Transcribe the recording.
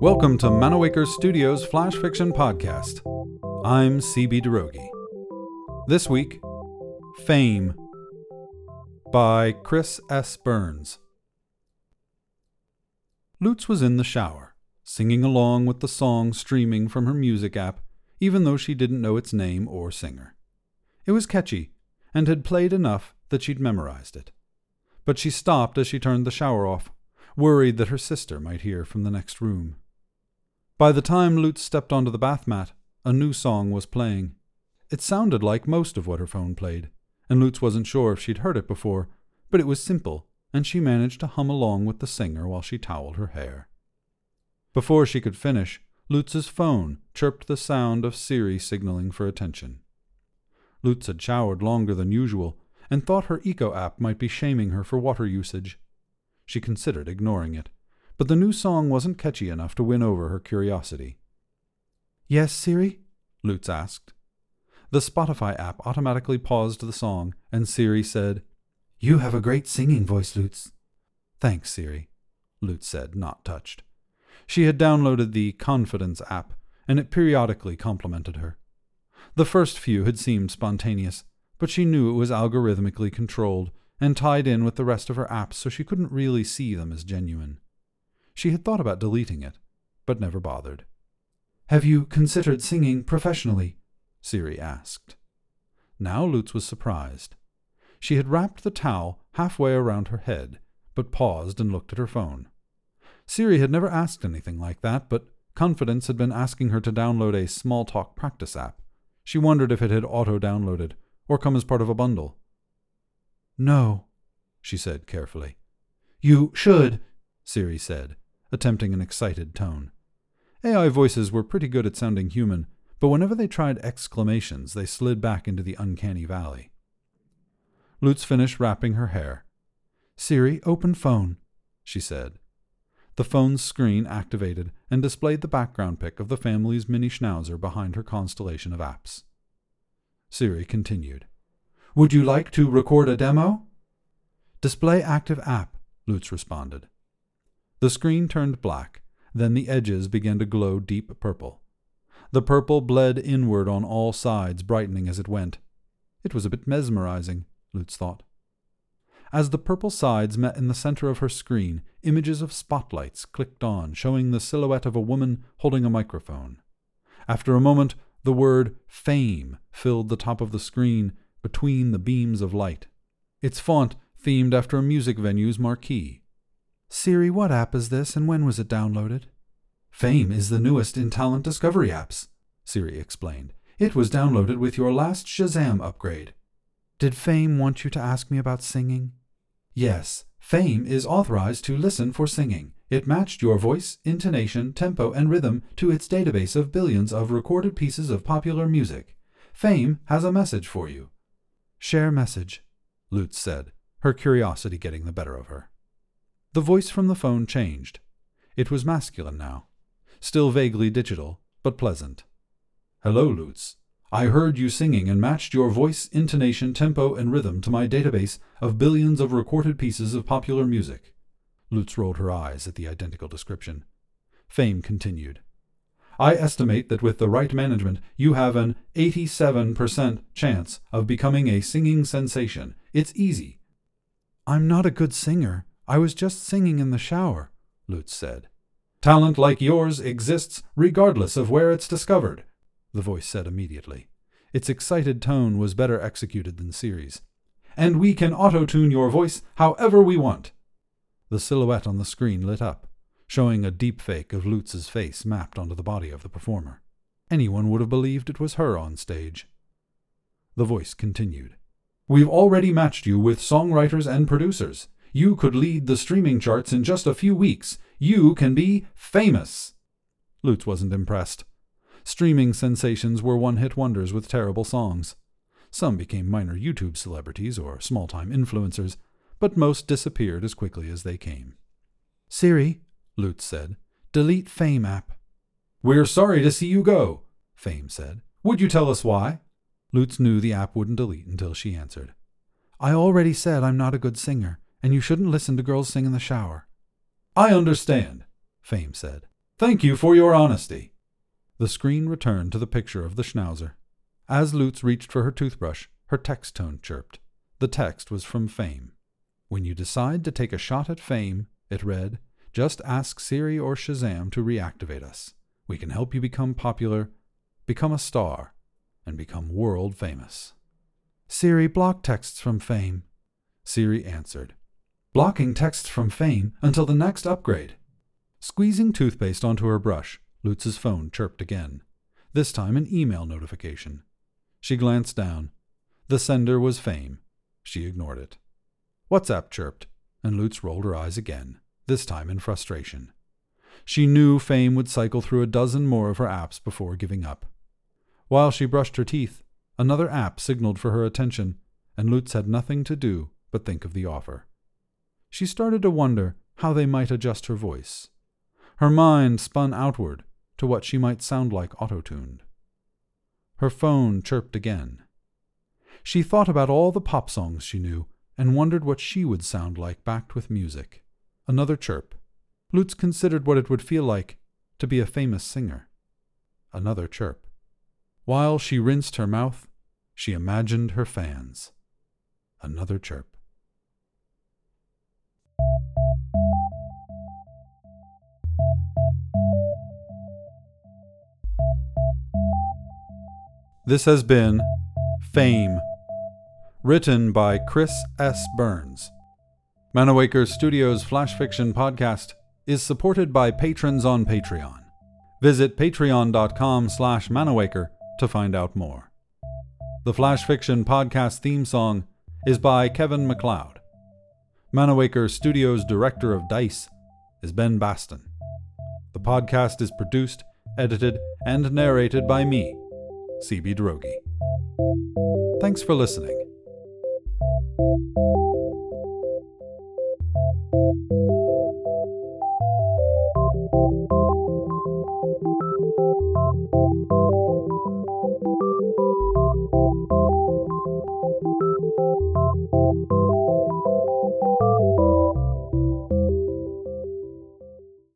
Welcome to Manawaker Studios Flash Fiction Podcast. I'm CB Droege. This week, Fame by Chris S. Burns. Lutz was in the shower, singing along with the song streaming from her music app, even though she didn't know its name or singer. It was catchy, and had played enough that she'd memorized it. But she stopped as she turned the shower off, worried that her sister might hear from the next room. By the time Lutz stepped onto the bath mat, a new song was playing. It sounded like most of what her phone played, and Lutz wasn't sure if she'd heard it before, but it was simple, and she managed to hum along with the singer while she toweled her hair. Before she could finish, Lutz's phone chirped the sound of Siri signaling for attention. Lutz had showered longer than usual and thought her Eco app might be shaming her for water usage. She considered ignoring it but the new song wasn't catchy enough to win over her curiosity. Yes, Siri? Lutz asked. The Spotify app automatically paused the song, and Siri said, You have a great singing voice, Lutz. Thanks, Siri, Lutz said, not touched. She had downloaded the Confidence app, and it periodically complimented her. The first few had seemed spontaneous, but she knew it was algorithmically controlled and tied in with the rest of her apps so she couldn't really see them as genuine. She had thought about deleting it, but never bothered. Have you considered singing professionally? Siri asked. Now Lutz was surprised. She had wrapped the towel halfway around her head, but paused and looked at her phone. Siri had never asked anything like that, but Confidence had been asking her to download a small talk practice app. She wondered if it had auto downloaded, or come as part of a bundle. No, she said carefully. You should, Siri said, attempting an excited tone. AI voices were pretty good at sounding human, but whenever they tried exclamations, they slid back into the uncanny valley. Lutz finished wrapping her hair. Siri, open phone, she said. The phone's screen activated and displayed the background pic of the family's mini schnauzer behind her constellation of apps. Siri continued. Would you like to record a demo? Display active app, Lutz responded. The screen turned black, then the edges began to glow deep purple. The purple bled inward on all sides, brightening as it went. It was a bit mesmerizing, Lutz thought. As the purple sides met in the center of her screen, images of spotlights clicked on, showing the silhouette of a woman holding a microphone. After a moment, the word fame filled the top of the screen between the beams of light. Its font themed after a music venue's marquee. Siri, what app is this and when was it downloaded? Fame is the newest in talent discovery apps, Siri explained. It was downloaded with your last Shazam upgrade. Did Fame want you to ask me about singing? Yes, Fame is authorized to listen for singing. It matched your voice, intonation, tempo, and rhythm to its database of billions of recorded pieces of popular music. Fame has a message for you. Share message, Lutz said, her curiosity getting the better of her. The voice from the phone changed. It was masculine now, still vaguely digital, but pleasant. Hello, Lutz. I heard you singing and matched your voice, intonation, tempo, and rhythm to my database of billions of recorded pieces of popular music. Lutz rolled her eyes at the identical description. Fame continued. I estimate that with the right management, you have an 87% chance of becoming a singing sensation. It's easy. I'm not a good singer, I was just singing in the shower, Lutz said. Talent like yours exists regardless of where it's discovered, the voice said immediately. Its excited tone was better executed than Siri's. And we can auto tune your voice however we want. The silhouette on the screen lit up, showing a deep fake of Lutz's face mapped onto the body of the performer. Anyone would have believed it was her on stage. The voice continued. We've already matched you with songwriters and producers. You could lead the streaming charts in just a few weeks. You can be famous. Lutz wasn't impressed. Streaming sensations were one hit wonders with terrible songs. Some became minor YouTube celebrities or small time influencers, but most disappeared as quickly as they came. Siri, Lutz said, delete Fame app. We're sorry to see you go, Fame said. Would you tell us why? Lutz knew the app wouldn't delete until she answered. I already said I'm not a good singer, and you shouldn't listen to girls sing in the shower. I understand, Fame said. Thank you for your honesty. The screen returned to the picture of the schnauzer. As Lutz reached for her toothbrush, her text tone chirped. The text was from Fame. When you decide to take a shot at Fame, it read, just ask Siri or Shazam to reactivate us. We can help you become popular, become a star, and become world famous. Siri, block texts from Fame. Siri answered. Blocking texts from Fame until the next upgrade. Squeezing toothpaste onto her brush, Lutz's phone chirped again, this time an email notification. She glanced down. The sender was Fame. She ignored it. WhatsApp chirped, and Lutz rolled her eyes again, this time in frustration. She knew Fame would cycle through a dozen more of her apps before giving up. While she brushed her teeth, another app signaled for her attention, and Lutz had nothing to do but think of the offer. She started to wonder how they might adjust her voice. Her mind spun outward to what she might sound like auto-tuned. Her phone chirped again. She thought about all the pop songs she knew and wondered what she would sound like backed with music. Another chirp. Lutz considered what it would feel like to be a famous singer. Another chirp. While she rinsed her mouth, she imagined her fans. Another chirp. This has been Fame, written by Chris S. Burns. Manawaker Studios Flash Fiction Podcast is supported by patrons on Patreon. Visit patreon.com slash manawaker to find out more. The Flash Fiction Podcast theme song is by Kevin MacLeod. Manawaker Studios Director of DICE is Ben Baston. The podcast is produced, edited, and narrated by me, CB Droege. Thanks for listening.